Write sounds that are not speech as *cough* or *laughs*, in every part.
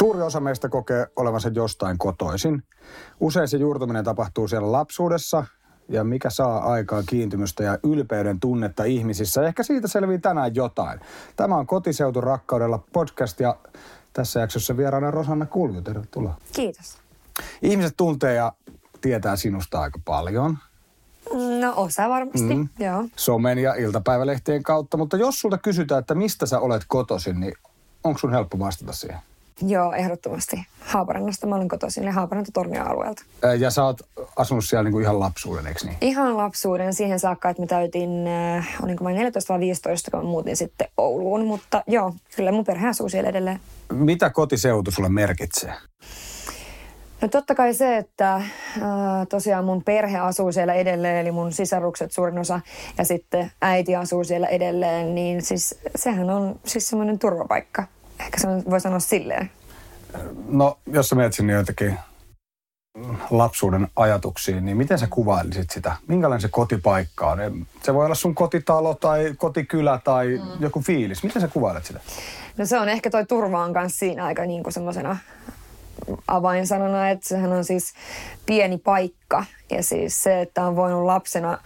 Suuri osa meistä kokee olevansa jostain kotoisin. Usein se juurtuminen tapahtuu siellä lapsuudessa, ja mikä saa aikaan kiintymystä ja ylpeyden tunnetta ihmisissä. Ehkä siitä selvii tänään jotain. Tämä on Kotiseutu rakkaudella podcast ja tässä jaksossa vieraana Rosanna Kulju. Tervetuloa. Kiitos. Ihmiset tuntee ja tietää sinusta aika paljon. No osa varmasti, mm. joo. Somen ja iltapäivälehtien kautta, mutta jos sulta kysytään, että mistä sä olet kotoisin, niin onko sun helppo vastata siihen? Joo, ehdottomasti. Haaparannasta mä olen kotoisin, eli Haaparanta Tornion alueelta. Ja sä oot asunut siellä niinku ihan lapsuuden, eikö niin? Ihan lapsuuden siihen saakka, että mä täytin, äh, olinko mä 14 vai 15, kun mä muutin sitten Ouluun. Mutta joo, kyllä mun perhe asuu siellä edelleen. Mitä kotiseutu sulle merkitsee? No totta kai se, että äh, tosiaan mun perhe asuu siellä edelleen, eli mun sisarukset suurin osa, ja sitten äiti asuu siellä edelleen, niin siis sehän on siis semmoinen turvapaikka. Ehkä se voi sanoa silleen. No, jos sä mietit sinne joitakin lapsuuden ajatuksiin, niin miten sä kuvailisit sitä? Minkälainen se kotipaikka on? Se voi olla sun kotitalo tai kotikylä tai mm. joku fiilis. Miten sä kuvailet sitä? No se on ehkä toi turva on kanssa siinä aika niin kuin semmoisena avainsanana, että sehän on siis pieni paikka. Ja siis se, että on voinut lapsena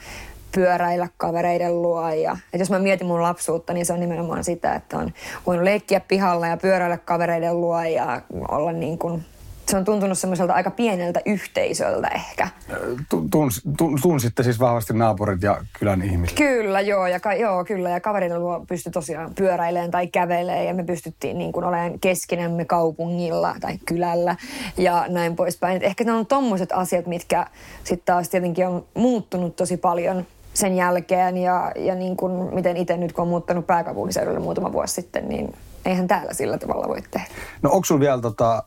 pyöräillä kavereiden luo. Ja, että jos mä mietin mun lapsuutta, niin se on nimenomaan sitä, että on voinut leikkiä pihalla ja pyöräillä kavereiden luo ja olla niin kuin se on tuntunut semmoiselta aika pieneltä yhteisöltä ehkä. Tuns, tunsitte siis vahvasti naapurit ja kylän ihmiset? Kyllä, joo, ja, ka, joo, kyllä. Ja kavereiden luo pystyi tosiaan pyöräilemään tai kävelemään ja me pystyttiin niin kuin olemaan keskinämme kaupungilla tai kylällä ja näin poispäin. Et ehkä ne on tommoset asiat, mitkä sitten taas tietenkin on muuttunut tosi paljon sen jälkeen ja, ja niin kuin miten itse nyt kun on muuttanut pääkaupunkiseudulle muutama vuosi sitten, niin eihän täällä sillä tavalla voi tehdä. No onko sulla vielä tota,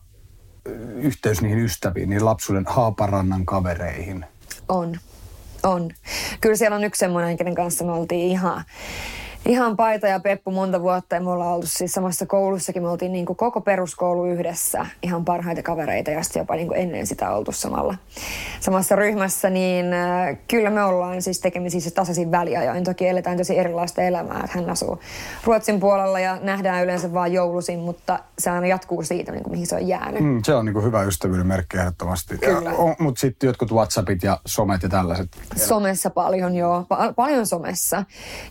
yhteys niihin ystäviin, niin lapsuuden Haaparannan kavereihin? On, on. Kyllä siellä on yksi semmoinen, kenen kanssa me oltiin ihan ihan Paita ja Peppu monta vuotta ja me ollaan oltu siis samassa koulussakin. Me oltiin niin kuin koko peruskoulu yhdessä, ihan parhaita kavereita ja sitten jopa niin kuin ennen sitä oltu samalla, samassa ryhmässä. Niin äh, kyllä me ollaan siis tekemisissä tasaisin väliajoin. Toki eletään tosi erilaista elämää, että hän asuu Ruotsin puolella ja nähdään yleensä vain joulusin, mutta se aina jatkuu siitä, niin kuin mihin se on jäänyt. Mm, se on niin kuin hyvä ystävyyden merkki ehdottomasti. Kyllä. Mutta sitten jotkut WhatsAppit ja somet ja tällaiset. Somessa paljon, joo. Pa- paljon somessa.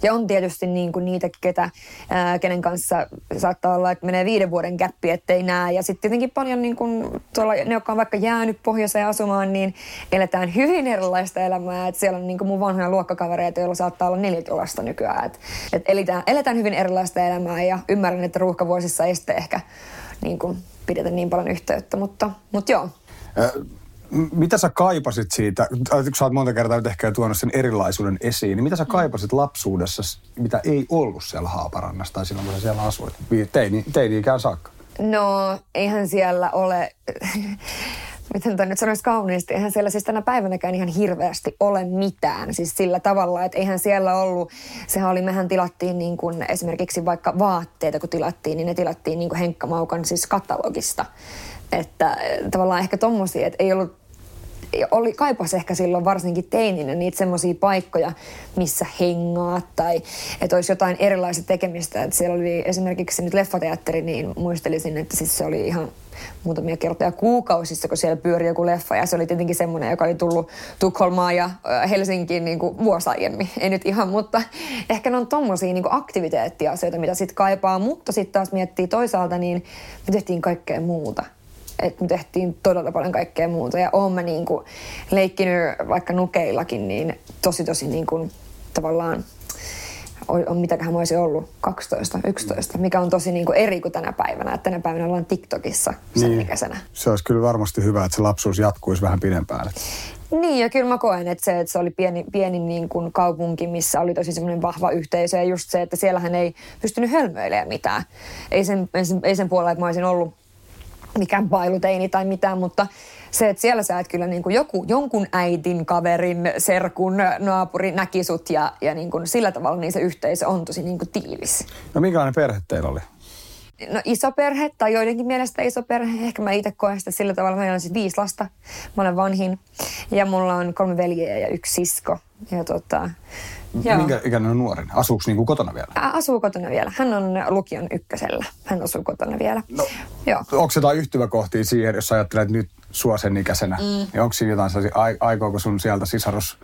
Ja on tietysti niin kuin niitä, ketä, ää, kenen kanssa saattaa olla, että menee viiden vuoden käppi, ettei näe. Ja sitten tietenkin paljon niin kuin tuolla, ne, jotka on vaikka jäänyt pohjoiseen asumaan, niin eletään hyvin erilaista elämää. Et siellä on niin kuin mun vanhoja luokkakavereita, joilla saattaa olla neljä lasta nykyään. Et, et eletään, eletään hyvin erilaista elämää ja ymmärrän, että ruuhkavuosissa ei sitten ehkä niin kuin pidetä niin paljon yhteyttä, mutta, mutta joo. Äh mitä sä kaipasit siitä, kun sä oot monta kertaa nyt ehkä tuonut sen erilaisuuden esiin, niin mitä sä mm. kaipasit lapsuudessa, mitä ei ollut siellä Haaparannassa tai silloin, kun sä siellä asuit, teini, teini-ikään saakka? No, eihän siellä ole, *laughs* miten tämä nyt sanoisi kauniisti, eihän siellä siis tänä päivänäkään ihan hirveästi ole mitään. Siis sillä tavalla, että eihän siellä ollut, sehän oli, mehän tilattiin niin kuin esimerkiksi vaikka vaatteita, kun tilattiin, niin ne tilattiin niin kuin Henkka Maukan siis katalogista. Että eh, tavallaan ehkä tommosia, että ei ollut oli, kaipas ehkä silloin varsinkin teininä niitä semmoisia paikkoja, missä hengaa tai että olisi jotain erilaista tekemistä. Että siellä oli esimerkiksi nyt leffateatteri, niin muistelisin, että siis se oli ihan muutamia kertoja kuukausissa, kun siellä pyöri joku leffa. Ja se oli tietenkin semmoinen, joka oli tullut Tukholmaan ja Helsinkiin niin kuin vuosi aiemmin. Ei nyt ihan, mutta ehkä ne on tommosia niin aktiviteettiasioita, mitä sitten kaipaa. Mutta sitten taas miettii toisaalta, niin me tehtiin kaikkea muuta että me tehtiin todella paljon kaikkea muuta. Ja oon mä niin kuin leikkinyt vaikka nukeillakin, niin tosi tosi niin kuin tavallaan on, mitäköhän mä olisin ollut, 12, 11, mikä on tosi niin kuin eri kuin tänä päivänä. Että tänä päivänä ollaan TikTokissa sen niin. ikäisenä. Se olisi kyllä varmasti hyvä, että se lapsuus jatkuisi vähän pidempään. Niin, ja kyllä mä koen, että se, että se oli pieni, pieni niin kuin kaupunki, missä oli tosi semmoinen vahva yhteisö, ja just se, että siellähän ei pystynyt hölmöilemään mitään. Ei sen, ei sen, ei sen puolella, että mä olisin ollut mikään bailuteini tai mitään, mutta se, että siellä sä et kyllä niin kuin joku, jonkun äitin, kaverin, serkun, naapuri näki sut ja, ja niin kuin sillä tavalla niin se yhteisö on tosi niin kuin tiivis. No minkälainen perhe teillä oli? No iso perhe tai joidenkin mielestä iso perhe. Ehkä mä itse koen sitä sillä tavalla. Meillä on siis viisi lasta. Mä olen vanhin ja mulla on kolme veljeä ja yksi sisko. ja tota, Joo. Minkä ikäinen on nuorin? Asuuko niin kuin kotona vielä? Asuu kotona vielä. Hän on lukion ykkösellä. Hän asuu kotona vielä. No, Joo. Onko jotain yhtymäkohtia siihen, jos ajattelet nyt sua sen ikäisenä? Mm. Niin onko siinä jotain sellaisia, aikooko sun sieltä sisarus,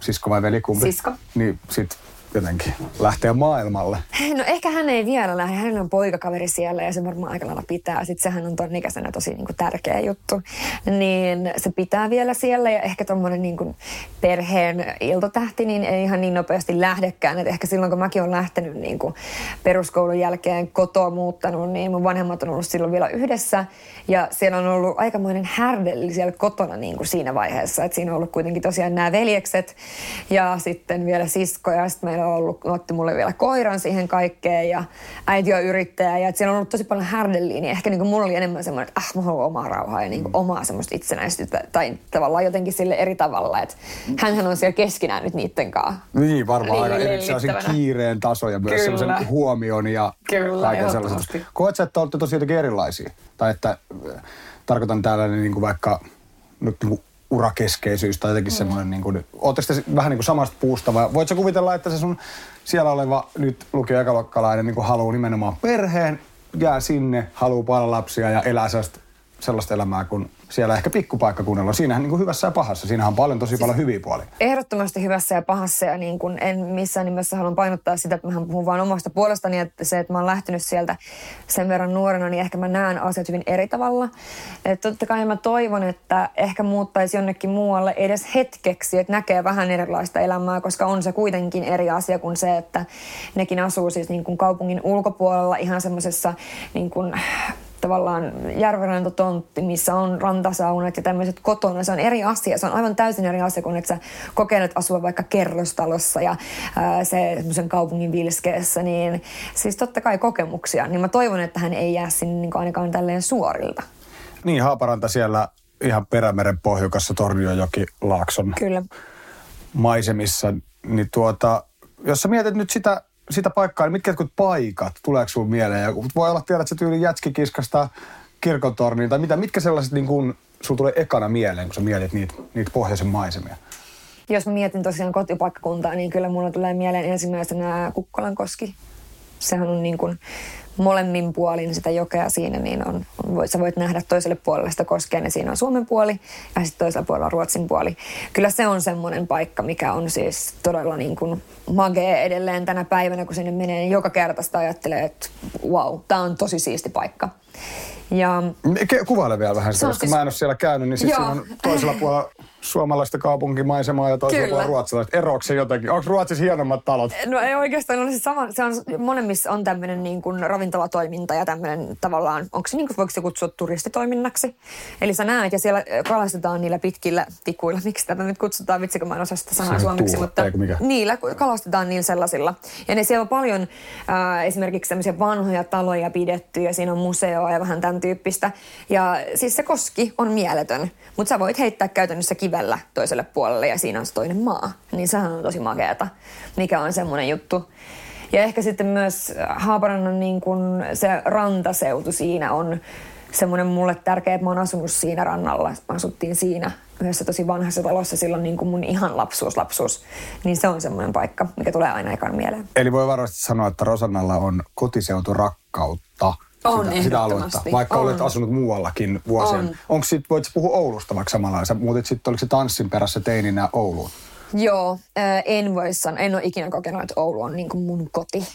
sisko vai veli kumpi? Sisko. Niin sit jotenkin lähteä maailmalle? No ehkä hän ei vielä lähde. Hänellä on poikakaveri siellä ja se varmaan aika lailla pitää. Sitten sehän on ton ikäisenä tosi niin kuin tärkeä juttu. Niin se pitää vielä siellä ja ehkä tuommoinen niin perheen iltotähti niin ei ihan niin nopeasti lähdekään. Et ehkä silloin kun mäkin olen lähtenyt niin kuin peruskoulun jälkeen kotoa muuttanut, niin mun vanhemmat on ollut silloin vielä yhdessä. Ja siellä on ollut aikamoinen härdelli siellä kotona niin kuin siinä vaiheessa. Et siinä on ollut kuitenkin tosiaan nämä veljekset ja sitten vielä sisko ja sitten on ollut, otti mulle vielä koiran siihen kaikkeen ja äiti on yrittäjä ja siellä on ollut tosi paljon härdelliä, niin ehkä niin kuin mulla oli enemmän semmoinen, että ah, mä haluan omaa rauhaa ja niin kuin omaa semmoista itsenäisyyttä. Tai tavallaan jotenkin sille eri tavalla, että hänhän on siellä keskinään nyt niiden kanssa. Niin, varmaan aina erikseen kiireen taso ja myös semmoisen huomion ja Kyllä, kaiken sellaiset. Koet sä, että olette tosi jotenkin erilaisia? Tai että äh, tarkoitan täällä niin kuin vaikka nyt niin kuin urakeskeisyys tai jotenkin mm. semmoinen, niin kuin, te vähän niin kuin samasta puusta vai voitko kuvitella, että se sun siellä oleva nyt lukio ekaluokkalainen niin haluaa nimenomaan perheen, jää sinne, haluaa paljon lapsia ja elää sellaista, sellaista elämää, kun siellä ehkä pikkupaikkakunnalla. Siinähän niin kuin hyvässä ja pahassa. Siinähän on paljon tosi siis paljon hyviä puolia. Ehdottomasti hyvässä ja pahassa ja niin kuin en missään nimessä haluan painottaa sitä, että mä puhun vain omasta puolestani, että se, että mä oon lähtenyt sieltä sen verran nuorena, niin ehkä mä näen asiat hyvin eri tavalla. Että totta kai mä toivon, että ehkä muuttaisi jonnekin muualle edes hetkeksi, että näkee vähän erilaista elämää, koska on se kuitenkin eri asia kuin se, että nekin asuu siis niin kuin kaupungin ulkopuolella ihan semmoisessa niin kuin tavallaan järvenrantotontti, missä on rantasaunat ja tämmöiset kotona. Se on eri asia. Se on aivan täysin eri asia kuin että sä kokeilet asua vaikka kerrostalossa ja ää, se semmoisen kaupungin vilskeessä. Niin siis totta kai kokemuksia. Niin mä toivon, että hän ei jää sinne niin ainakaan tälleen suorilta. Niin, Haaparanta siellä ihan Perämeren pohjukassa Torniojoki Laakson Kyllä. maisemissa. Niin tuota, jos sä mietit nyt sitä sitä paikkaa, niin mitkä paikat, tuleeko sinulle mieleen? Ja voi olla, tiedät, että se tyyli jätskikiskasta kirkontorniin, tai mitä, mitkä sellaiset niin kun, sulla tulee ekana mieleen, kun sä mietit niitä, niitä pohjoisen maisemia? Jos mä mietin tosiaan kotipaikkakuntaa, niin kyllä mulla tulee mieleen ensimmäisenä Kukkolankoski. Sehän on niin kuin molemmin puolin sitä jokea siinä, niin on, on, sä voit nähdä toiselle puolelle sitä koskea, niin siinä on Suomen puoli ja sitten toisella puolella on Ruotsin puoli. Kyllä se on semmoinen paikka, mikä on siis todella niin kuin magee edelleen tänä päivänä, kun sinne menee, niin joka kerta sitä ajattelee, että wow, tämä on tosi siisti paikka. Ja... Kuvaile vielä vähän sitä, koska siis... mä en ole siellä käynyt, niin siis siinä on toisella puolella *laughs* suomalaista kaupunkimaisemaa ja toisella puolella ruotsalaista. Eroako se jotenkin? Onko Ruotsissa hienommat talot? No ei oikeastaan ole se sama. Se on, molemmissa on tämmöinen niin kuin ravintolatoiminta ja tämmöinen tavallaan, onko se niin kuin, voiko se kutsua turistitoiminnaksi? Eli sä näet ja siellä kalastetaan niillä pitkillä tikuilla. Miksi tätä nyt kutsutaan? Vitsi, kun mä en osaa sitä sanaa suomeksi. Mutta mikä? niillä kalastetaan niillä sellaisilla. Ja ne siellä on paljon äh, esimerkiksi tämmöisiä vanhoja taloja pidetty ja siinä on museoa ja vähän tämän tyyppistä. Ja siis se koski on mieletön, mutta sä voit heittää käytännössä kivellä toiselle puolelle ja siinä on se toinen maa. Niin sehän on tosi makeata, mikä on semmoinen juttu. Ja ehkä sitten myös Haaparannan niin kun se rantaseutu siinä on semmoinen mulle tärkeä, että mä oon asunut siinä rannalla. Mä asuttiin siinä yhdessä tosi vanhassa talossa silloin niin kuin mun ihan lapsuus, lapsuus. Niin se on semmoinen paikka, mikä tulee aina ekan mieleen. Eli voi varmasti sanoa, että Rosannalla on kotiseutu rakkautta on sitä, sitä aluetta, vaikka on. olet asunut muuallakin vuosien. On. Onko sit, voit puhua Oulusta vaikka samalla? Sä muutit sitten, oliko se tanssin perässä teininä Ouluun? Joo, äh, en voi sanoa. En ole ikinä kokenut, että Oulu on niin kuin mun koti.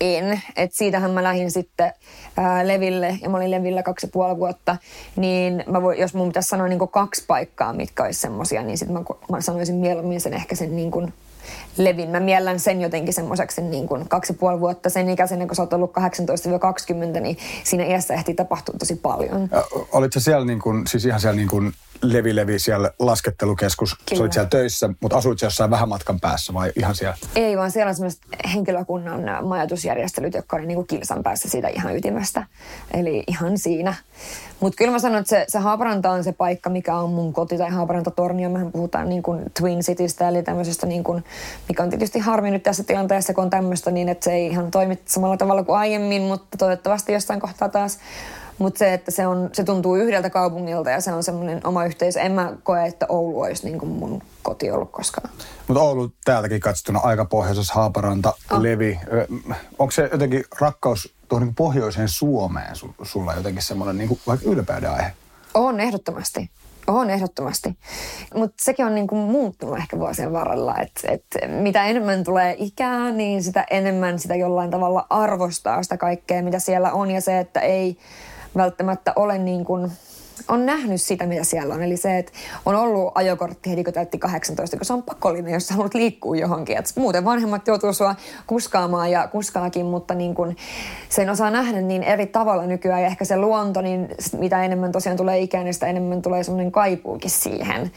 En. Et siitähän mä lähdin sitten ää, Leville, ja mä olin Levillä kaksi ja puoli vuotta, niin mä voi, jos mun pitäisi sanoa niin kaksi paikkaa, mitkä olisi semmosia, niin sitten mä, mä sanoisin mieluummin sen ehkä sen niin kuin levin. Mä miellän sen jotenkin semmoiseksi niin kuin kaksi ja puoli vuotta sen ikäisenä, kun sä oot ollut 18-20, niin siinä iässä ehti tapahtua tosi paljon. Olitko siellä niin kuin, siis ihan siellä niin kuin Levi Levi siellä laskettelukeskus. Kyllä. Sä olit siellä töissä, mutta asuit jossain vähän matkan päässä vai ihan siellä? Ei, vaan siellä on sellaiset henkilökunnan majoitusjärjestelyt, jotka oli niinku kilsan päässä siitä ihan ytimestä. Eli ihan siinä. Mutta kyllä mä sanon, että se, se Haaparanta on se paikka, mikä on mun koti, tai Haaparanta-tornio. Mehän puhutaan niin kuin Twin Citystä, eli tämmöisestä, niin kuin, mikä on tietysti harmi nyt tässä tilanteessa, kun on tämmöistä niin, että se ei ihan toimi samalla tavalla kuin aiemmin, mutta toivottavasti jossain kohtaa taas Mutta se, että se, on, se tuntuu yhdeltä kaupungilta ja se on semmoinen oma yhteisö. En mä koe, että Oulu olisi niin kuin mun koti ollut koskaan. Mutta Oulu täältäkin katsottuna aika pohjoisessa, Haaparanta, oh. Levi. Onko se jotenkin rakkaus tuohon niin pohjoiseen Suomeen sulla jotenkin semmoinen niin vaikka ylpeyden aihe? On ehdottomasti. On ehdottomasti. Mutta sekin on niinku muuttunut ehkä vuosien varrella, että et mitä enemmän tulee ikää, niin sitä enemmän sitä jollain tavalla arvostaa sitä kaikkea, mitä siellä on. Ja se, että ei välttämättä ole niin kuin on nähnyt sitä, mitä siellä on. Eli se, että on ollut ajokortti heti, kun täytti 18, kun se on pakollinen, jos haluat liikkua johonkin. Et muuten vanhemmat joutuu sua kuskaamaan ja kuskaakin, mutta niin kun sen osaa nähdä niin eri tavalla nykyään. Ja ehkä se luonto, niin mitä enemmän tosiaan tulee ikään, niin sitä enemmän tulee semmoinen kaipuukin siihen.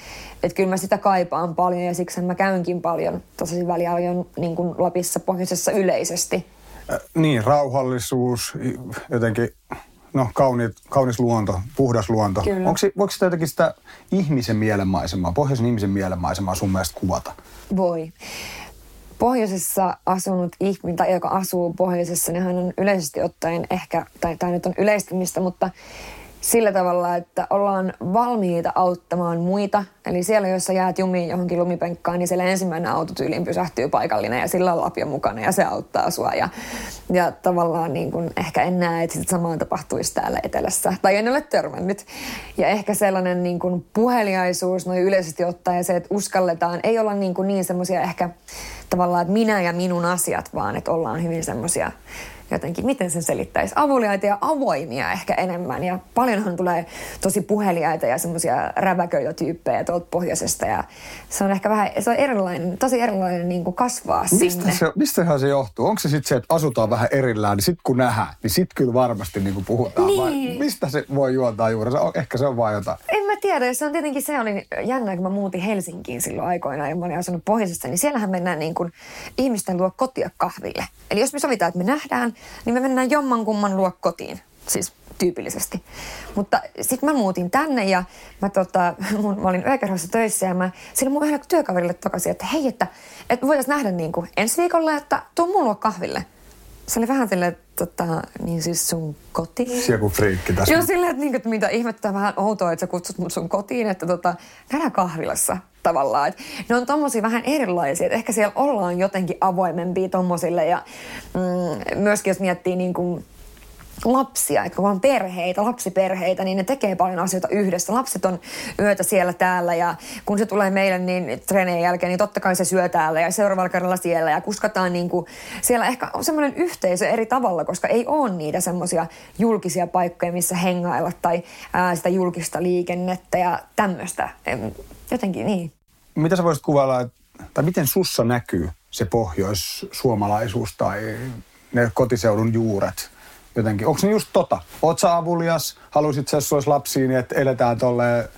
Että kyllä mä sitä kaipaan paljon ja siksi mä käynkin paljon tosi väliajoin niin kuin Lapissa pohjoisessa yleisesti. Äh, niin, rauhallisuus, jotenkin no kauniit, kaunis luonto, puhdas luonto. Onko voiko sitä jotenkin sitä ihmisen mielenmaisemaa, pohjoisen ihmisen mielenmaisemaa sun mielestä kuvata? Voi. Pohjoisessa asunut ihminen, tai joka asuu pohjoisessa, niin hän on yleisesti ottaen ehkä, tai tämä nyt on yleistymistä, mutta sillä tavalla, että ollaan valmiita auttamaan muita. Eli siellä, jos sä jäät jumiin johonkin lumipenkkaan, niin siellä ensimmäinen autotyyliin pysähtyy paikallinen ja sillä on lapio mukana ja se auttaa sua. Ja, ja tavallaan niin kun ehkä en näe, että sitä samaa tapahtuisi täällä etelässä. Tai en ole törmännyt. Ja ehkä sellainen niin kun puheliaisuus noin yleisesti ottaen ja se, että uskalletaan, ei olla niin, niin semmoisia ehkä tavallaan, että minä ja minun asiat, vaan että ollaan hyvin semmoisia jotenkin, miten sen selittäisi, avuliaita ja avoimia ehkä enemmän. Ja paljonhan tulee tosi puheliaita ja semmoisia räväköitä tuolta pohjoisesta. Ja se on ehkä vähän, se on erilainen, tosi erilainen niin kuin kasvaa mistä sinne. Se, mistähän se johtuu? Onko se sitten se, että asutaan vähän erillään, niin sitten kun nähdään, niin sitten kyllä varmasti niin kuin puhutaan. Niin. Vai mistä se voi juontaa juuri? Ehkä se on vain jotain. En mä tiedä. Se on tietenkin se oli jännä, kun mä muutin Helsinkiin silloin aikoina ja mä olin asunut pohjoisessa, niin siellähän mennään niin kuin ihmisten luo kotia kahville. Eli jos me sovitaan, että me nähdään, niin me mennään jomman kumman luo kotiin. Siis tyypillisesti. Mutta sitten mä muutin tänne ja mä, tota, *laughs* mun, mä olin yökerhossa töissä ja mä sillä mun yhdelle työkaverille tokasin, että hei, että, että voitaisiin nähdä niin kuin ensi viikolla, että tuu mun luo kahville. Se oli vähän silleen, tota, niin siis sun kotiin. Se joku friikki tässä. Joo, silleen, että, niin, että mitä ihmettä vähän outoa, että sä kutsut mut sun kotiin, että tota, nähdään kahvilassa tavallaan. Et ne on tommosia vähän erilaisia, että ehkä siellä ollaan jotenkin avoimempia tommosille ja mm, myöskin jos miettii niin kuin lapsia, jotka vaan perheitä, lapsiperheitä, niin ne tekee paljon asioita yhdessä. Lapset on yötä siellä täällä ja kun se tulee meille niin treenien jälkeen, niin totta kai se syö täällä ja seuraavalla kerralla siellä ja kuskataan niin kuin, siellä ehkä on semmoinen yhteisö eri tavalla, koska ei ole niitä semmoisia julkisia paikkoja, missä hengailla tai ää, sitä julkista liikennettä ja tämmöistä. Jotenkin niin. Mitä sä voisit kuvailla, tai miten sussa näkyy se pohjoissuomalaisuus tai ne kotiseudun juuret? Jotenkin. Onko ne just tota? Oot sä avulias? Haluaisit sä, jos lapsiin, niin että eletään tolle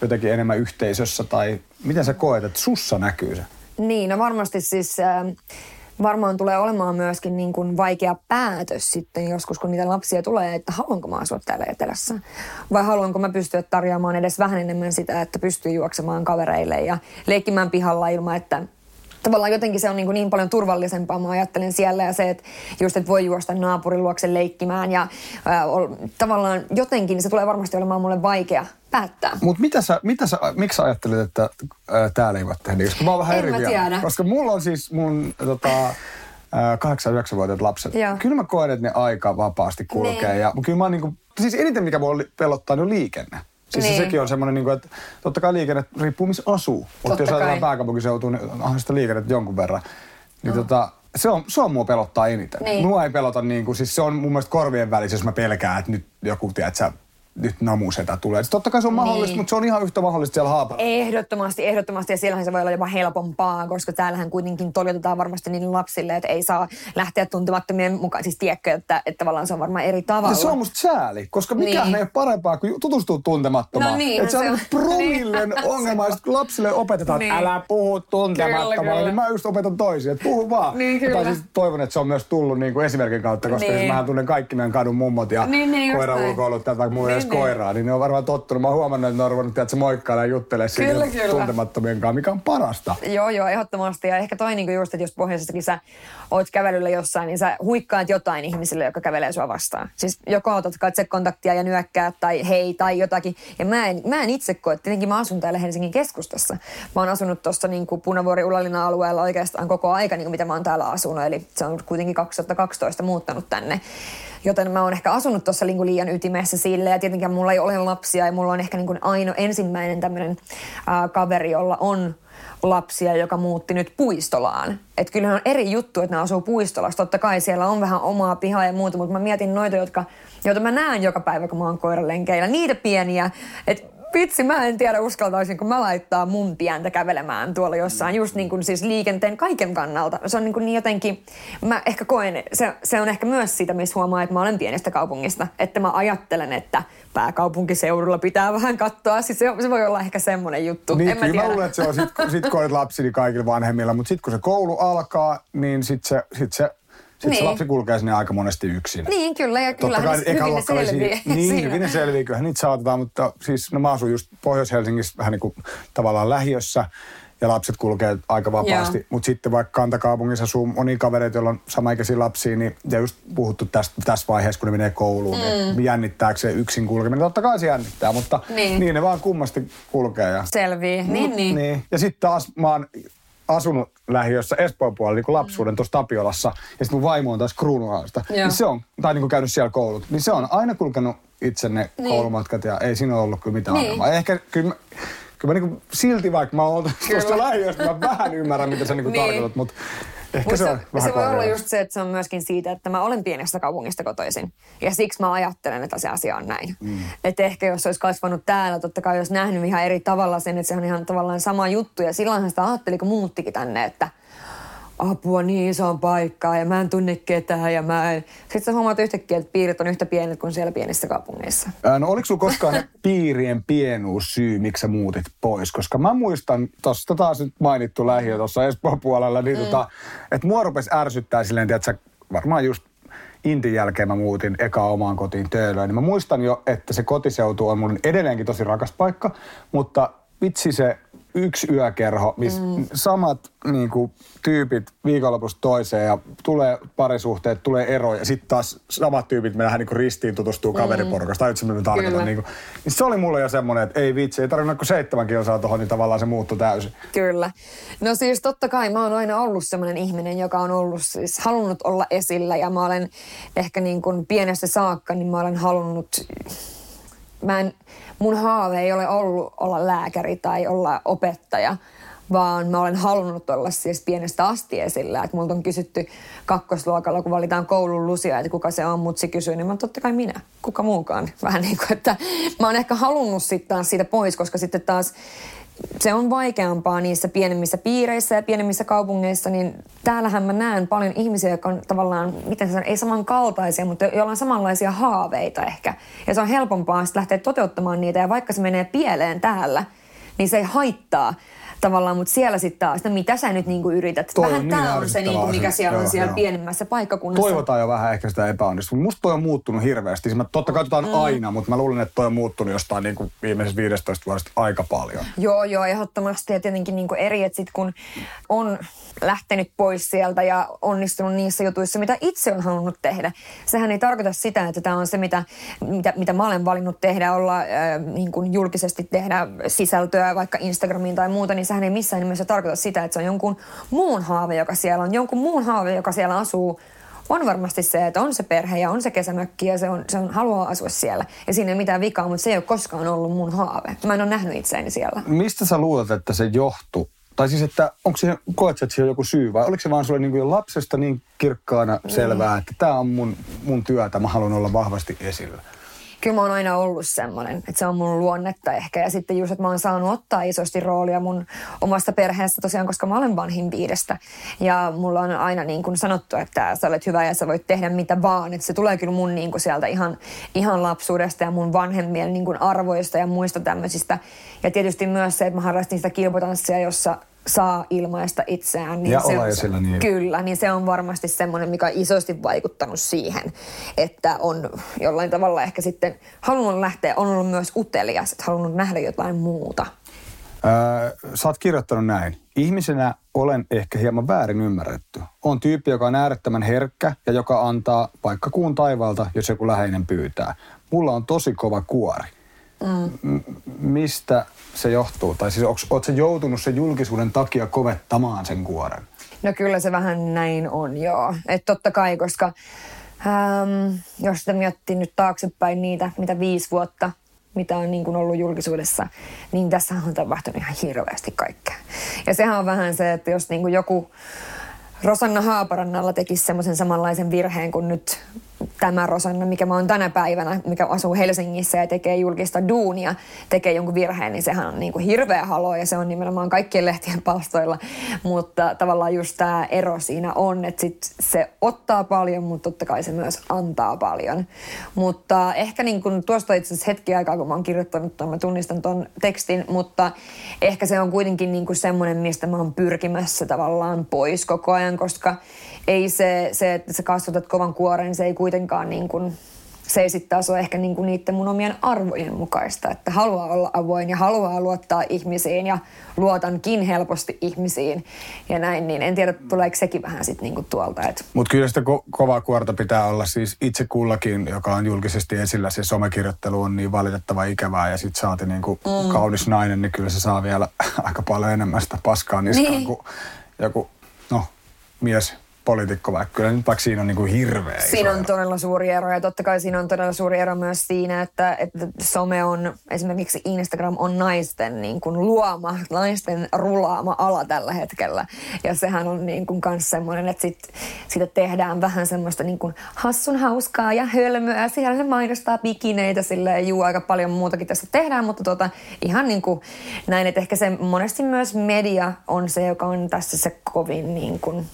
jotenkin enemmän yhteisössä? Tai miten sä koet, että sussa näkyy se? Niin, no varmasti siis... Äh, varmaan tulee olemaan myöskin niin kuin vaikea päätös sitten joskus, kun niitä lapsia tulee, että haluanko mä asua täällä etelässä. Vai haluanko mä pystyä tarjoamaan edes vähän enemmän sitä, että pystyy juoksemaan kavereille ja leikkimään pihalla ilman, että tavallaan jotenkin se on niin, kuin niin paljon turvallisempaa, mä ajattelen siellä ja se, että just, että voi juosta naapurin luokse leikkimään ja ää, tavallaan jotenkin se tulee varmasti olemaan mulle vaikea päättää. Mutta mitä sä, mitä sä, miksi sä ajattelet, että ää, täällä ei voi tehdä Koska mä oon vähän en eri tiedä. Koska mulla on siis mun tota, 8-9-vuotiaat lapset. Joo. Kyllä mä koen, että ne aika vapaasti kulkee. Ne. Ja kyllä mä oon niinku, siis eniten mikä voi pelottaa, niin on liikenne. Siis niin. sekin on semmoinen, niin kuin, että totta kai liikenne riippuu missä asuu. Mutta jos ajatellaan pääkaupunkiseutua, niin onhan sitä liikennettä jonkun verran. Niin no. tota, se on, se on mua pelottaa eniten. Niin. Mua ei pelota niin kuin, siis se on mun mielestä korvien välissä, jos mä pelkään, että nyt joku, tiedät nyt namusetä tulee. Siis totta kai se on niin. mahdollista, mutta se on ihan yhtä mahdollista siellä Haapalassa. Ehdottomasti, ehdottomasti. Ja siellähän se voi olla jopa helpompaa, koska täällähän kuitenkin toljotetaan varmasti niin lapsille, että ei saa lähteä tuntemattomien mukaan. Siis tiedätkö, että, että tavallaan se on varmaan eri tavalla. Ja se on musta sääli, koska mikään niin. ei ole parempaa kuin tutustua tuntemattomaan. No niin, että se on promillen niin. ongelma, että lapsille opetetaan, niin. että älä puhu tuntemattomalla, niin mä just opetan toisia, että puhu vaan. Niin, kyllä. siis toivon, että se on myös tullut niin kuin esimerkin kautta, koska niin. mä tunnen kaikki meidän kadun mummot ja niin, niin, koira ulkoilut tätä, kun olisi niin, koiraa, niin ne on varmaan tottunut. Mä oon huomannut, että ne on ruvennut, että se moikkailla ja juttelee kyllä, kyllä. tuntemattomien kanssa, mikä on parasta. Joo, joo, ehdottomasti. Ja ehkä toi niin just, että jos pohjoisessakin sä oot kävelyllä jossain, niin sä huikkaat jotain ihmisille, joka kävelee sua vastaan. Siis joko otat katse kontaktia ja nyökkää tai hei tai jotakin. Ja mä en, mä en itse koe, tietenkin mä asun täällä Helsingin keskustassa. Mä oon asunut tuossa niin Punavuori Ulalina alueella oikeastaan koko aika, niin kuin mitä mä oon täällä asunut. Eli se on kuitenkin 2012 muuttanut tänne. Joten mä oon ehkä asunut tuossa niin liian ytimessä sille ja tietenkin mulla ei ole lapsia ja mulla on ehkä niin kuin aino ensimmäinen tämmöinen kaveri, jolla on lapsia, joka muutti nyt puistolaan. Et kyllähän on eri juttu, että ne asuu puistolassa. Totta kai siellä on vähän omaa pihaa ja muuta, mutta mä mietin noita, jotka, joita mä näen joka päivä, kun mä oon koiralenkeillä. Niitä pieniä, että Vitsi, mä en tiedä uskaltaisin, kun mä laittaa mun pientä kävelemään tuolla jossain, just niin kuin siis liikenteen kaiken kannalta. Se on niin, kuin niin jotenkin, mä ehkä koen, se, se on ehkä myös siitä, missä huomaa, että mä olen pienestä kaupungista. Että mä ajattelen, että pääkaupunkiseudulla pitää vähän katsoa. Siis se, se voi olla ehkä semmoinen juttu. Niin, en mä, kyllä mä luulen, että se on sit, sit kun olet lapsi, niin kaikilla vanhemmilla. Mutta sitten kun se koulu alkaa, niin sitten se, sit se sitten niin. se lapsi kulkee sinne aika monesti yksin. Niin, kyllä. Ja kyllä kai hyvin ne selviää. Niin, hyvin ne selviää. Kyllähän niitä saatetaan, mutta siis no mä asun just Pohjois-Helsingissä vähän niin kuin tavallaan lähiössä ja lapset kulkee aika vapaasti. Mutta sitten vaikka kantakaupungissa asuu moni kavereita, joilla on samaikäisiä lapsia, niin ja just puhuttu tästä, tässä vaiheessa, kun ne menee kouluun, niin mm. jännittääkö se yksin kulkeminen. Totta kai se jännittää, mutta niin, niin ne vaan kummasti kulkee. Ja, Selvii, niin, niin. niin. Ja sitten taas mä oon asunut lähiössä Espoon puolella niin kuin lapsuuden tuossa Tapiolassa, ja sitten mun vaimo on taas Kruunuhaasta, niin se on, tai niin kuin käynyt siellä koulut, niin se on aina kulkenut itse ne niin. koulumatkat, ja ei siinä ole ollut kyllä mitään niin. ongelmaa. Ehkä kyllä mä, kyllä mä niin silti, vaikka mä oon tuosta lähiöstä, mä vähän ymmärrän, mitä sä niin kuin niin. tarkoitat, mutta Ehkä se, on vähän se voi olla just se, että se on myöskin siitä, että mä olen pienestä kaupungista kotoisin. Ja siksi mä ajattelen, että se asia on näin. Mm. Että ehkä jos olisi kasvanut täällä, totta kai olisi nähnyt ihan eri tavalla sen, että se on ihan tavallaan sama juttu. Ja silloinhan sitä ajatteli, kun muuttikin tänne, että – apua niin isoon paikkaan ja mä en tunne ketään ja mä en... Sitten sä huomaat yhtäkkiä, että piirit on yhtä pienet kuin siellä pienissä kaupungeissa. No oliko sulla koskaan *laughs* piirien pienuus syy, miksi sä muutit pois? Koska mä muistan, tuossa taas nyt mainittu lähiö tuossa Espoon puolella, niin mm. tota, että mua rupesi ärsyttää silleen, että sä varmaan just Intin jälkeen mä muutin eka omaan kotiin Töölöön, niin mä muistan jo, että se kotiseutu on mun edelleenkin tosi rakas paikka, mutta vitsi se yksi yökerho, missä mm. samat niin kuin, tyypit viikonlopusta toiseen ja tulee parisuhteet, tulee eroja ja sitten taas samat tyypit me niin ristiin tutustuu mm. kaveriporukasta. Tai mä tarkoitan. Niin, kuin, niin se oli mulle jo semmoinen, että ei vitsi, ei tarvinnut kuin seitsemän kilsaa tuohon, niin tavallaan se muuttui täysin. Kyllä. No siis totta kai mä oon aina ollut semmoinen ihminen, joka on ollut siis halunnut olla esillä ja mä olen ehkä niin kuin pienestä saakka, niin mä olen halunnut mä en, mun haave ei ole ollut olla lääkäri tai olla opettaja, vaan mä olen halunnut olla siis pienestä asti esillä. Että multa on kysytty kakkosluokalla, kun valitaan koulun lusia, että kuka se on, mutsi kysyy, niin mä totta kai minä, kuka muukaan. *laughs* Vähän niin kuin, että mä oon ehkä halunnut sitten siitä pois, koska sitten taas se on vaikeampaa niissä pienemmissä piireissä ja pienemmissä kaupungeissa, niin täällähän mä näen paljon ihmisiä, jotka on tavallaan, miten se on, ei samankaltaisia, mutta joilla on samanlaisia haaveita ehkä. Ja se on helpompaa sitten lähteä toteuttamaan niitä, ja vaikka se menee pieleen täällä, niin se ei haittaa tavallaan, mutta siellä sitten taas, no mitä sä nyt niinku yrität? Toi vähän on niin tämä on se, niinku, mikä siellä joo, on siellä joo. pienemmässä paikkakunnassa. Toivotaan jo vähän ehkä sitä epäonnistumista. Musta toi on muuttunut hirveästi. Siis mä totta kai mm. aina, mutta mä luulen, että toi on muuttunut jostain niinku viimeisessä 15 vuodesta aika paljon. Joo, joo, ehdottomasti. Ja tietenkin niinku eri, että sit kun on lähtenyt pois sieltä ja onnistunut niissä jutuissa, mitä itse on halunnut tehdä. Sehän ei tarkoita sitä, että tämä on se, mitä, mitä, mitä mä olen valinnut tehdä, olla äh, niin julkisesti tehdä sisältöä vaikka Instagramiin tai muuta, niin sehän ei missään nimessä tarkoita sitä, että se on jonkun muun haave, joka siellä on. Jonkun muun haave, joka siellä asuu, on varmasti se, että on se perhe ja on se kesämökki ja se, on, se on, haluaa asua siellä. Ja siinä ei mitään vikaa, mutta se ei ole koskaan ollut mun haave. Mä en ole nähnyt itseäni siellä. Mistä sä luulet, että se johtuu? Tai siis, että onko siihen, koet että siihen on joku syy vai oliko se vaan sulle niin kuin lapsesta niin kirkkaana selvää, että tämä on mun, mun työtä, mä haluan olla vahvasti esillä? Kyllä mä oon aina ollut semmoinen, että se on mun luonnetta ehkä. Ja sitten just, että mä oon saanut ottaa isosti roolia mun omasta perheestä tosiaan, koska mä olen vanhin piidestä. Ja mulla on aina niin kuin sanottu, että sä olet hyvä ja sä voit tehdä mitä vaan. Että se tulee kyllä mun niin kuin sieltä ihan, ihan lapsuudesta ja mun vanhemmien niin kuin arvoista ja muista tämmöisistä. Ja tietysti myös se, että mä harrastin sitä kilpotanssia, jossa saa ilmaista itseään. Niin Ja se olla on, esillä, niin. Kyllä, niin se on varmasti semmoinen, mikä on isosti vaikuttanut siihen, että on jollain tavalla ehkä sitten halunnut lähteä, on ollut myös utelias, että halunnut nähdä jotain muuta. Öö, sä oot kirjoittanut näin. Ihmisenä olen ehkä hieman väärin ymmärretty. On tyyppi, joka on äärettömän herkkä ja joka antaa vaikka kuun taivaalta, jos joku läheinen pyytää. Mulla on tosi kova kuori. Mm. mistä se johtuu? Tai siis oot sä joutunut sen julkisuuden takia kovettamaan sen kuoren? No kyllä se vähän näin on, joo. Että totta kai, koska ähm, jos sitä miettii nyt taaksepäin niitä, mitä viisi vuotta, mitä on niin kuin ollut julkisuudessa, niin tässä on tapahtunut ihan hirveästi kaikkea. Ja sehän on vähän se, että jos niin kuin joku Rosanna Haaparannalla tekisi semmoisen samanlaisen virheen kuin nyt tämä Rosanna, mikä mä oon tänä päivänä, mikä asuu Helsingissä ja tekee julkista duunia, tekee jonkun virheen, niin sehän on niin kuin hirveä halo ja se on nimenomaan kaikkien lehtien palstoilla. Mutta tavallaan just tämä ero siinä on, että sit se ottaa paljon, mutta totta kai se myös antaa paljon. Mutta ehkä niin kuin tuosta itse asiassa hetki aikaa, kun mä oon kirjoittanut tuon, mä tunnistan tuon tekstin, mutta ehkä se on kuitenkin niin kuin semmoinen, mistä mä oon pyrkimässä tavallaan pois koko ajan, koska ei se, se että sä kasvatat kovan kuoren, se ei kuitenkaan niin kuin, se ei sitten taas ole ehkä niin kuin niiden mun omien arvojen mukaista, että haluaa olla avoin ja haluaa luottaa ihmisiin ja luotankin helposti ihmisiin ja näin, niin en tiedä, tuleeko sekin vähän sitten niin kuin tuolta. Että... Mutta kyllä sitä ko- kovaa kuorta pitää olla siis itse kullakin, joka on julkisesti esillä. Se somekirjoittelu on niin valitettava ikävää ja sitten saati niin kuin mm. kaunis nainen, niin kyllä se saa vielä *laughs* aika paljon enemmän sitä paskaa niskaan niin. kuin joku, no, mies poliitikko, vaikka kyllä nyt vaikka siinä on niin kuin hirveä Siinä on ero. todella suuri ero ja totta kai siinä on todella suuri ero myös siinä, että, että some on, esimerkiksi Instagram on naisten niin kuin luoma, naisten rulaama ala tällä hetkellä. Ja sehän on niin kuin kans semmoinen, että sit, sitä tehdään vähän semmoista niin kuin hassun hauskaa ja hölmöä. Siellä ne mainostaa bikineitä silleen, juu, aika paljon muutakin tässä tehdään, mutta tota, ihan niin kuin näin, että ehkä se monesti myös media on se, joka on tässä se kovin niin kuin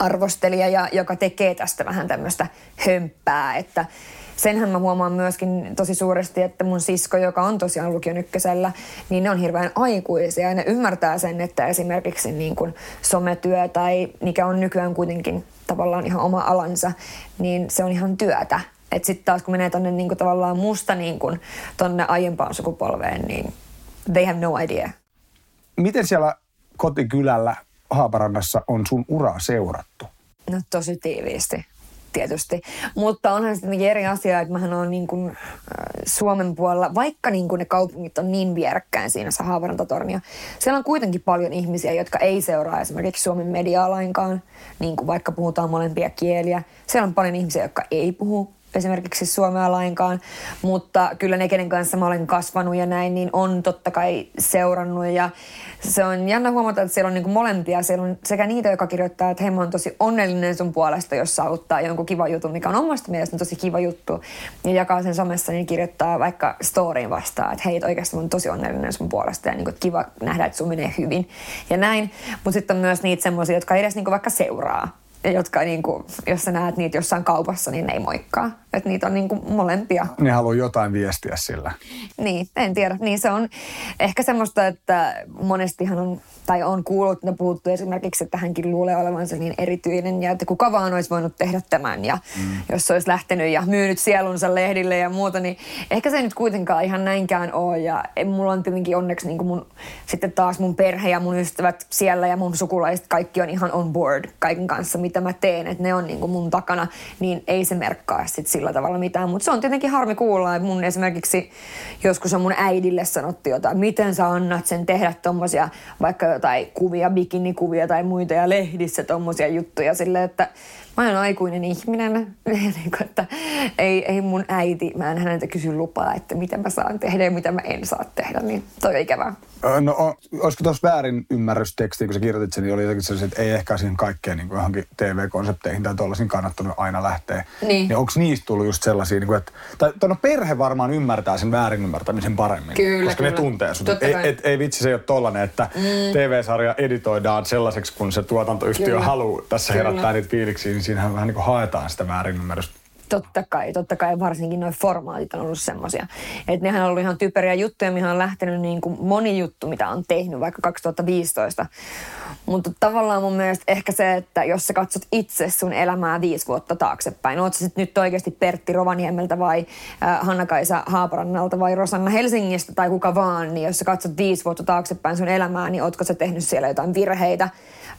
arvostelija, ja, joka tekee tästä vähän tämmöistä hömppää, että senhän mä huomaan myöskin tosi suuresti, että mun sisko, joka on tosiaan lukion ykkösellä, niin ne on hirveän aikuisia ja ne ymmärtää sen, että esimerkiksi niin kuin sometyö tai mikä on nykyään kuitenkin tavallaan ihan oma alansa, niin se on ihan työtä. Että sitten taas kun menee tonne niin kuin tavallaan musta niin kuin tonne aiempaan sukupolveen, niin they have no idea. Miten siellä kotikylällä Haaparannassa on sun uraa seurattu? No tosi tiiviisti tietysti. Mutta onhan sitten eri asia, että mähän on niin kuin, äh, Suomen puolella, vaikka niin kuin ne kaupungit on niin vierekkäin siinä se Haaparantatornio, siellä on kuitenkin paljon ihmisiä, jotka ei seuraa esimerkiksi Suomen mediaa lainkaan, niin kuin vaikka puhutaan molempia kieliä. Siellä on paljon ihmisiä, jotka ei puhu esimerkiksi suomea lainkaan, mutta kyllä ne, kenen kanssa mä olen kasvanut ja näin, niin on totta kai seurannut ja se on jännä huomata, että siellä on niin molempia. Siellä on sekä niitä, jotka kirjoittaa, että hei mä oon tosi onnellinen sun puolesta, jos saavuttaa jonkun kiva jutun, mikä on omasta mielestä tosi kiva juttu. Ja jakaa sen somessa, niin kirjoittaa vaikka storyin vastaan, että hei, oikeasti mä oon tosi onnellinen sun puolesta ja niin kuin, kiva nähdä, että sun menee hyvin. Ja näin. Mutta sitten on myös niitä semmoisia, jotka edes niin vaikka seuraa jotka, niin kuin, jos sä näet niitä jossain kaupassa, niin ne ei moikkaa. Että niitä on niin kuin molempia. Ne haluaa jotain viestiä sillä. Niin, en tiedä. Niin se on ehkä semmoista, että monestihan on, tai on kuullut, ne puhuttu esimerkiksi, että hänkin luulee olevansa niin erityinen ja että kuka vaan olisi voinut tehdä tämän ja mm. jos se olisi lähtenyt ja myynyt sielunsa lehdille ja muuta, niin ehkä se ei nyt kuitenkaan ihan näinkään ole ja mulla on tietenkin onneksi niin kuin mun, sitten taas mun perhe ja mun ystävät siellä ja mun sukulaiset, kaikki on ihan on board kaiken kanssa, mitä mä teen, että ne on niin kuin mun takana, niin ei se merkkaa sitten sillä tavalla mitään. Mutta se on tietenkin harmi kuulla, että mun esimerkiksi joskus on mun äidille sanottu jotain, miten sä annat sen tehdä tommosia, vaikka jotain kuvia, bikinikuvia tai muita ja lehdissä tommosia juttuja silleen, että mä olen aikuinen ihminen, *laughs* niin kuin, että ei, ei mun äiti, mä en häneltä kysy lupaa, että mitä mä saan tehdä ja mitä mä en saa tehdä, niin toi on ikävää. No olisiko tuossa väärin ymmärrystekstiin, kun sä kirjoitit sen, niin oli jotenkin sellaisia, että ei ehkä siihen kaikkeen niin kuin johonkin TV-konsepteihin tai tuollaisiin kannattanut aina lähteä. Niin. niin onko niistä tullut just sellaisia, niin kuin, että, tai no perhe varmaan ymmärtää sen väärin ymmärtämisen paremmin. Kyllä, koska kyllä. ne tuntee sut. Ei, et, ei vitsi, se ei ole tollanen, että mm. TV-sarja editoidaan sellaiseksi, kun se tuotantoyhtiö Kyllä. haluaa tässä Kyllä. herättää niitä fiiliksiä, niin siinähän vähän niin kuin haetaan sitä väärinymmärrystä Totta kai, totta kai varsinkin noin formaatit on ollut semmoisia. Että nehän on ollut ihan typeriä juttuja, mihin on lähtenyt niin kuin moni juttu, mitä on tehnyt vaikka 2015. Mutta tavallaan mun mielestä ehkä se, että jos sä katsot itse sun elämää viisi vuotta taaksepäin, oot sä sit nyt oikeasti Pertti Rovaniemeltä vai äh, Hanna-Kaisa Haaparannalta vai Rosanna Helsingistä tai kuka vaan, niin jos sä katsot viisi vuotta taaksepäin sun elämää, niin ootko sä tehnyt siellä jotain virheitä?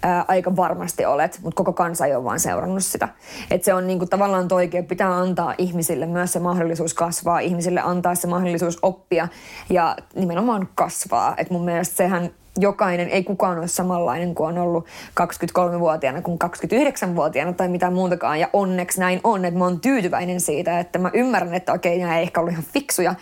Ää, aika varmasti olet, mutta koko kansa ei ole vaan seurannut sitä. Et se on niinku tavallaan toikein, pitää antaa ihmisille myös se mahdollisuus kasvaa, ihmisille antaa se mahdollisuus oppia ja nimenomaan kasvaa. Et mun mielestä sehän jokainen, ei kukaan ole samanlainen kuin on ollut 23-vuotiaana kuin 29-vuotiaana tai mitään muutakaan. Ja onneksi näin on, että mä oon tyytyväinen siitä, että mä ymmärrän, että okei, nämä ei ehkä ollut ihan fiksuja,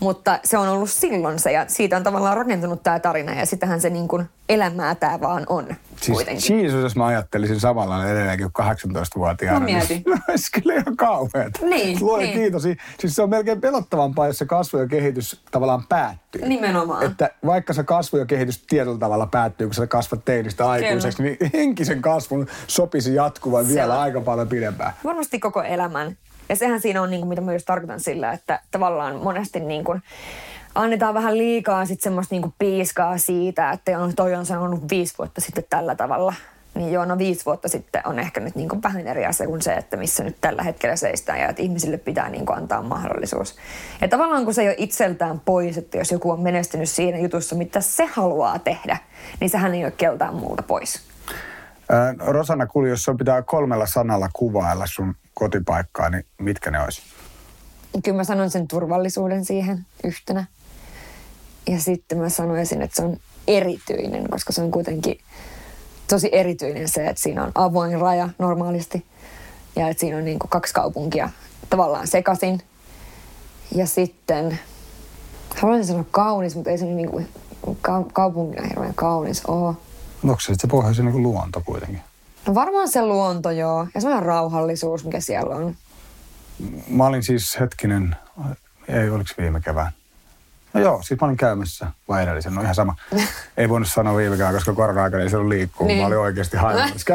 mutta se on ollut silloin se ja siitä on tavallaan rakentunut tämä tarina ja sitähän se niin kuin elämää tämä vaan on. Siis Jesus, jos mä ajattelisin samalla edelleenkin kuin 18-vuotiaana. Mä mietin. *laughs* Niin, olisi kyllä ihan kauheata. Niin, Luoja niin. kiitos. Siis se on melkein pelottavampaa, jos se kasvu ja kehitys tavallaan päättyy. Nimenomaan. Että vaikka se kasvu ja kehitys tietyllä tavalla päättyy, kun sä kasvat teinistä aikuiseksi, niin henkisen kasvun sopisi jatkuvan Se vielä on. aika paljon pidempään. Varmasti koko elämän. Ja sehän siinä on, niin kuin, mitä mä just tarkoitan sillä, että tavallaan monesti niin kuin, annetaan vähän liikaa sit semmoista niin kuin piiskaa siitä, että toi on sanonut viisi vuotta sitten tällä tavalla. Niin joo, no viisi vuotta sitten on ehkä nyt niin kuin vähän eri asia kuin se, että missä nyt tällä hetkellä seistään ja että ihmisille pitää niin kuin antaa mahdollisuus. Ja tavallaan kun se ei ole itseltään pois, että jos joku on menestynyt siinä jutussa, mitä se haluaa tehdä, niin sehän ei ole keltään muulta pois. Ää, Rosanna Kuli, jos sun pitää kolmella sanalla kuvailla sun kotipaikkaa, niin mitkä ne olisi? Kyllä mä sanon sen turvallisuuden siihen yhtenä. Ja sitten mä sanoisin, että se on erityinen, koska se on kuitenkin tosi erityinen se, että siinä on avoin raja normaalisti. Ja että siinä on niin kuin kaksi kaupunkia tavallaan sekaisin. Ja sitten, haluaisin sanoa kaunis, mutta ei se niin kuin ka- kaupungina hirveän kaunis ole. Onko se sitten se pohjoisen niin luonto kuitenkin? No varmaan se luonto joo, ja semmoinen rauhallisuus, mikä siellä on. Mä olin siis hetkinen, ei oliko viime kevään? No joo, siis mä olin käymässä vai edellisen, no ihan sama. *laughs* Ei voinut sanoa viime kevään, koska korona-aikana ei se ollut liikkuu. Niin. Mä olin oikeasti haimassa. *laughs*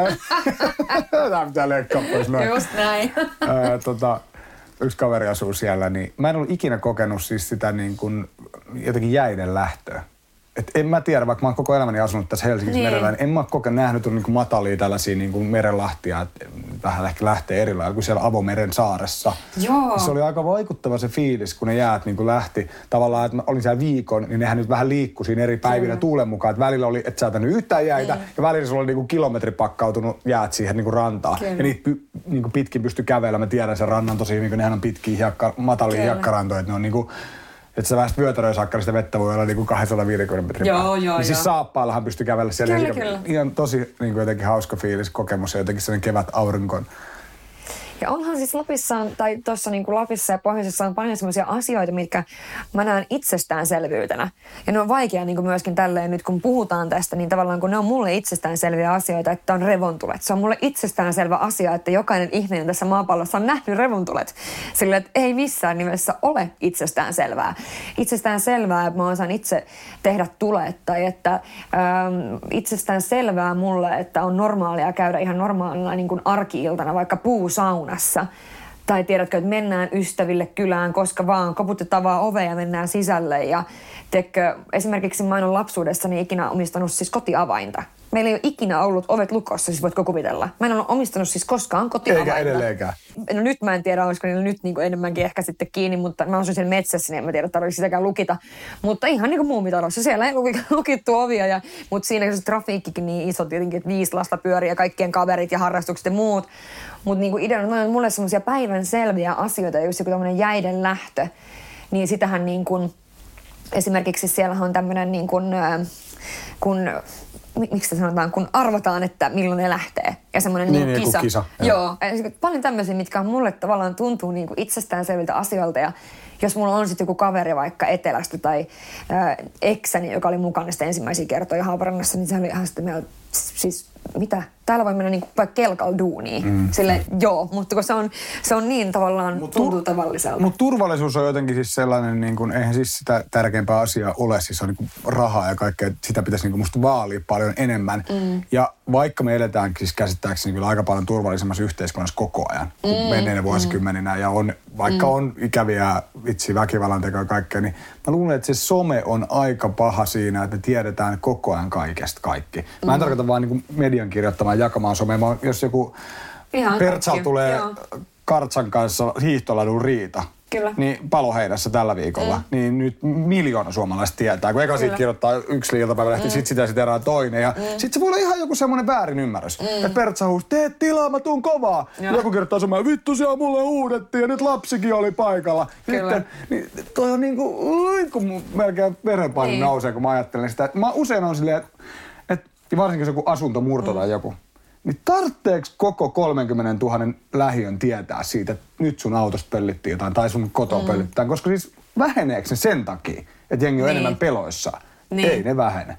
Tämä pitää leikkaa pois noin. Just näin. *laughs* Ää, tota, yksi kaveri asuu siellä, niin mä en ollut ikinä kokenut siis sitä niin kuin jotenkin jäiden lähtöä. Et en mä tiedä, vaikka mä oon koko elämäni asunut tässä Helsingissä Niin. merellä, niin en mä ole koko nähnyt niin kuin matalia tällaisia niin kuin merenlahtia, että vähän ehkä lähtee eri lailla kuin siellä avomeren saaressa. Joo. Se oli aika vaikuttava se fiilis, kun ne jäät niin kuin lähti. Tavallaan, että mä olin siellä viikon, niin nehän nyt vähän liikkui siinä eri päivinä tuulen mukaan. Että välillä oli, et sä otanut yhtään jäitä, ja välillä sulla oli niin kuin kilometri pakkautunut jäät siihen niin kuin rantaan. Kyllä. Ja niitä py, niin kuin pitkin pystyi kävelemään. Mä tiedän sen rannan tosi hyvin, kun nehän on pitkiä, hiekka, matalia Kyllä. hiekkarantoja. Että ne on niin kuin, että sä pääst vyötäröön saakka, niin sitä vettä voi olla niin kuin 250 metrin Joo, päällä. joo, niin siis joo. saappaillahan pystyy kävellä siellä. Kyllä, ihan, kyllä. ihan tosi niin kuin jotenkin hauska fiilis, kokemus ja jotenkin sellainen kevät aurinko. Ja onhan siis Lapissa, tai tuossa niin kuin Lapissa ja Pohjoisessa on paljon sellaisia asioita, mitkä mä näen itsestäänselvyytenä. Ja ne on vaikea niin kuin myöskin tälleen nyt, kun puhutaan tästä, niin tavallaan kun ne on mulle itsestäänselviä asioita, että on revontulet. Se on mulle itsestäänselvä asia, että jokainen ihminen tässä maapallossa on nähnyt revontulet. Sillä että ei missään nimessä ole itsestäänselvää. Itsestäänselvää, että mä osaan itse tehdä tulet, tai että ähm, itsestäänselvää mulle, että on normaalia käydä ihan normaalina niin kuin arki-iltana vaikka puusaunassa. Tai tiedätkö, että mennään ystäville kylään, koska vaan koputetaan vaan ovea ja mennään sisälle. Ja tiedätkö, esimerkiksi mä en ole lapsuudessani ikinä omistanut siis kotiavainta. Meillä ei ole ikinä ollut ovet lukossa, siis voitko kuvitella. Mä en ole omistanut siis koskaan kotiavainta. Eikä edelleenkään. No nyt mä en tiedä, olisiko niillä nyt niin kuin enemmänkin ehkä sitten kiinni, mutta mä asun siellä metsässä, niin en mä tiedä, tarvitse sitäkään lukita. Mutta ihan niin kuin muumitalossa, siellä ei luki- *laughs* lukittu ovia, ja, mutta siinä se trafiikkikin niin iso tietenkin, että viisi lasta pyörii ja kaikkien kaverit ja harrastukset ja muut. Mutta niin kuin ideana, ne on mulle semmoisia päivän selviä asioita, just joku tämmöinen jäiden lähtö, niin sitähän niin kuin, esimerkiksi siellä on tämmöinen niin kuin, kun, miksi sitä sanotaan, kun arvataan, että milloin ne lähtee. Ja semmoinen Niin, niin, niin, kisa. kisa, joo. Joo. Ja paljon tämmöisiä, mitkä on mulle tavallaan tuntuu niin kuin itsestäänselviltä asioilta. Ja jos mulla on sitten joku kaveri vaikka Etelästä tai äh, eksäni, joka oli mukana sitten ensimmäisiä kertoja Haaparannassa, niin se oli ihan sitten meillä siis mitä, täällä voi mennä niin kuin vaikka kelkalla duuniin. Mm. Sille joo, mutta kun se on, se on niin tavallaan, Mut tuntuu tur- tavalliselta. Mutta turvallisuus on jotenkin siis sellainen, niin kuin, eihän siis sitä tärkeämpää asiaa ole, siis on niin kuin rahaa ja kaikkea, sitä pitäisi niin kuin musta vaalia paljon enemmän. Mm. Ja vaikka me eletään siis käsittääkseni kyllä aika paljon turvallisemmassa yhteiskunnassa koko ajan, kuin mm. menneenä vuosikymmeninä, mm. ja on, vaikka mm. on ikäviä vitsi väkivallan tekoja ja kaikkea, niin mä luulen, että se some on aika paha siinä, että me tiedetään koko ajan kaikesta kaikki. Mä en mm. tarkoita vaan niin median kirjoittamaan jakamaan somea, vaan jos joku Pertsal tulee Joo. Kartsan kanssa hiihtoladun riita, Kyllä. Niin paloheinässä tällä viikolla. Mm. Niin nyt miljoona suomalaista tietää. Kun eka siitä kirjoittaa yksi iltapäivälehti, mm. sit sitä sitten erää toinen. Ja mm. sit se voi olla ihan joku semmoinen väärin ymmärrys. Mm. Että Pertsa huusi, teet tilaa, mä tuun kovaa. Ja. Joku kirjoittaa semmoinen, vittu siellä mulle huudettiin ja nyt lapsikin oli paikalla. Kyllä. Sitten, niin toi on niinku, kun melkein verenpaine niin. nousee, kun mä ajattelen sitä. Mä usein on silleen, että et, varsinkin se joku asuntomurto mm. tai joku niin tarvitseeko koko 30 000 lähiön tietää siitä, että nyt sun autosta pöllittiin jotain tai sun koto mm. pöllitään, koska siis väheneekö se sen takia, että jengi on niin. enemmän peloissa? Niin. Ei ne vähene.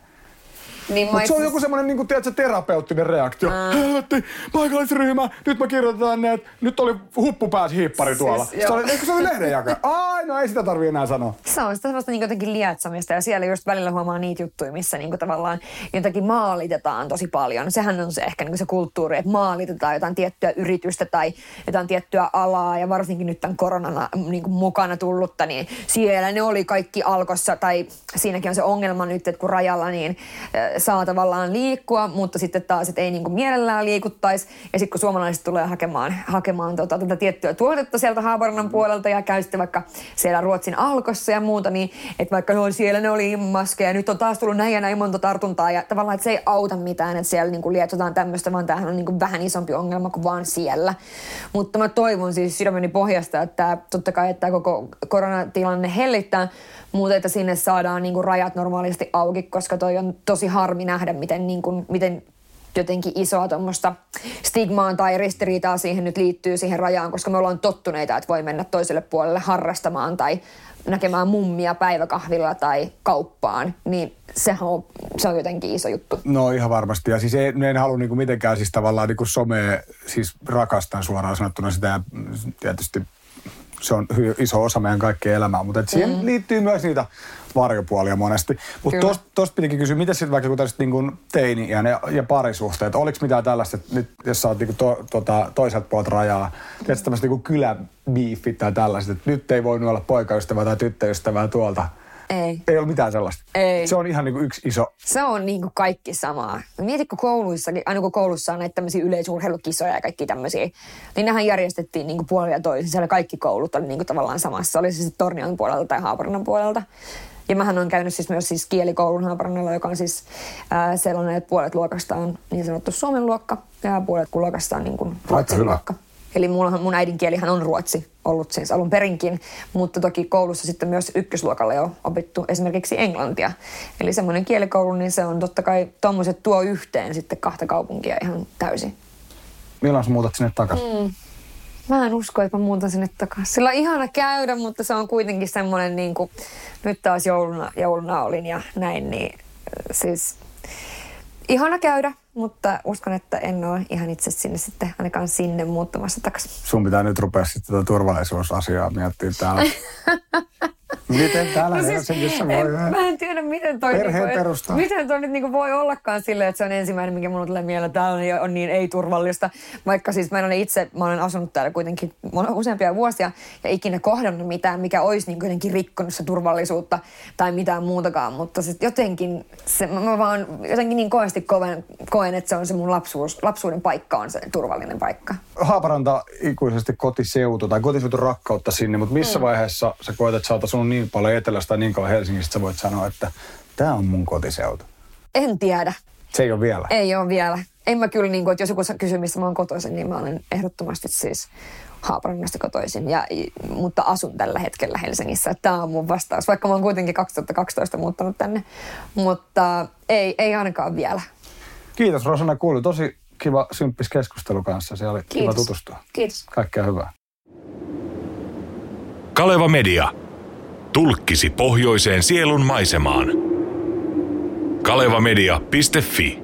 Niin Mutta se on joku semmoinen niin kuin, tiedätkö, terapeuttinen reaktio. Mm. Helvetti, paikallisryhmä, nyt mä kirjoitan ne, että nyt oli huppupääs hiippari tuolla. Siis, se oli, eikö se oli lehdenjakaja? Ai, no ei sitä tarvii enää sanoa. Se on sitä semmoista niin jotenkin lietsamista ja siellä just välillä huomaa niitä juttuja, missä niin tavallaan jotenkin maalitetaan tosi paljon. Sehän on se ehkä niin se kulttuuri, että maalitetaan jotain tiettyä yritystä tai jotain tiettyä alaa ja varsinkin nyt tämän koronan niin mukana tullutta, niin siellä ne oli kaikki alkossa tai siinäkin on se ongelma nyt, että kun rajalla niin saa tavallaan liikkua, mutta sitten taas, että ei niin kuin mielellään liikuttaisi. Ja sitten kun suomalaiset tulee hakemaan, hakemaan tota, tätä tiettyä tuotetta sieltä Haaparannan puolelta ja käy sitten vaikka siellä Ruotsin alkossa ja muuta, niin että vaikka no, siellä ne oli maskeja ja nyt on taas tullut näin ja näin monta tartuntaa ja tavallaan, että se ei auta mitään, että siellä niin kuin lietsotaan tämmöistä, vaan tämähän on niin kuin vähän isompi ongelma kuin vaan siellä. Mutta mä toivon siis sydämeni pohjasta, että totta kai, että koko koronatilanne hellittää, mutta että sinne saadaan niin kuin rajat normaalisti auki, koska toi on tosi harmi nähdä, miten, niin kuin, miten jotenkin isoa tuommoista stigmaa tai ristiriitaa siihen nyt liittyy siihen rajaan, koska me ollaan tottuneita, että voi mennä toiselle puolelle harrastamaan tai näkemään mummia päiväkahvilla tai kauppaan, niin sehän on, se on jotenkin iso juttu. No ihan varmasti. Ja siis en, en halua niinku mitenkään siis tavallaan niinku somea, siis rakastan suoraan sanottuna sitä ja tietysti se on iso osa meidän kaikkien elämää, mutta siihen mm. liittyy myös niitä varjopuolia monesti. Mutta tosta, tosta pitikin kysyä, miten sitten vaikka kun tällaiset niin teini ja, ja parisuhteet, oliko mitään tällaista, että nyt jos sä oot niin to, tota, toiselta puolta rajaa, mm. tietysti tämmöiset niin kyläbiifit tai tällaiset, että nyt ei voinut olla poikaystävää tai tyttöystävää tuolta ei. Ei ole mitään sellaista. Ei. Se on ihan niin kuin yksi iso... Se on niin kuin kaikki samaa. Mietitkö kouluissakin, aina kun koulussa on näitä tämmöisiä yleisurheilukisoja ja kaikki tämmöisiä, niin nehän järjestettiin niin kuin puolia toisin. Siellä kaikki koulut oli niin kuin tavallaan samassa. Oli se sitten Tornion puolelta tai Haaparannan puolelta. Ja mähän on käynyt siis myös siis kielikoulun Haaparannalla, joka on siis ää, sellainen, että puolet luokasta on niin sanottu suomen luokka ja puolet luokasta on niin kuin ruotsin luokka. Eli mullahan, mun äidinkielihän on ruotsi ollut siis alun perinkin, mutta toki koulussa sitten myös ykkösluokalla jo opittu esimerkiksi englantia. Eli semmoinen kielikoulu, niin se on totta kai tuommoiset tuo yhteen sitten kahta kaupunkia ihan täysin. Milloin sä muutat sinne takaisin? Mm. Mä en usko, että mä muutan sinne takaisin. Sillä on ihana käydä, mutta se on kuitenkin semmoinen, niin kuin, nyt taas jouluna, jouluna olin ja näin, niin siis ihana käydä, mutta uskon, että en ole ihan itse sinne sitten ainakaan sinne muuttamassa takaisin. Sun pitää nyt rupea sitten tuota turvallisuusasiaa miettiä täällä. *laughs* Miten täällä no siis, Helsingissä voi... En, mä en tiedä, miten toi, Perheen niinku, miten toi nyt niinku voi ollakaan silleen, että se on ensimmäinen, mikä mulle tulee mieleen, täällä on, on niin ei-turvallista. Vaikka siis mä olen itse, mä olen asunut täällä kuitenkin useampia vuosia ja ikinä kohdannut mitään, mikä olisi niin jotenkin rikkonut se turvallisuutta tai mitään muutakaan. Mutta sitten jotenkin, se, mä vaan jotenkin niin koesti koen, koen, että se on se mun lapsuus, lapsuuden paikka on se turvallinen paikka. Haaparanta ikuisesti kotiseutu tai kotiseutu rakkautta sinne, mutta missä mm. vaiheessa sä koet, että sä oot asunut niin paljon etelästä tai niin kauan Helsingistä, sä voit sanoa, että tämä on mun kotiseutu? En tiedä. Se ei ole vielä? Ei ole vielä. En mä kyllä, niin kuin, että jos joku kysyy, missä mä oon kotoisin, niin mä olen ehdottomasti siis Haaparannasta kotoisin, ja, mutta asun tällä hetkellä Helsingissä. Tämä on mun vastaus, vaikka mä oon kuitenkin 2012 muuttanut tänne. Mutta ei, ei ainakaan vielä. Kiitos Rosanna Kuuli. Tosi kiva symppis keskustelu kanssa. Se oli Kiitos. kiva tutustua. Kiitos. Kaikkea hyvää. Kaleva Media tulkkisi pohjoiseen sielun maisemaan. kalevamedia.fi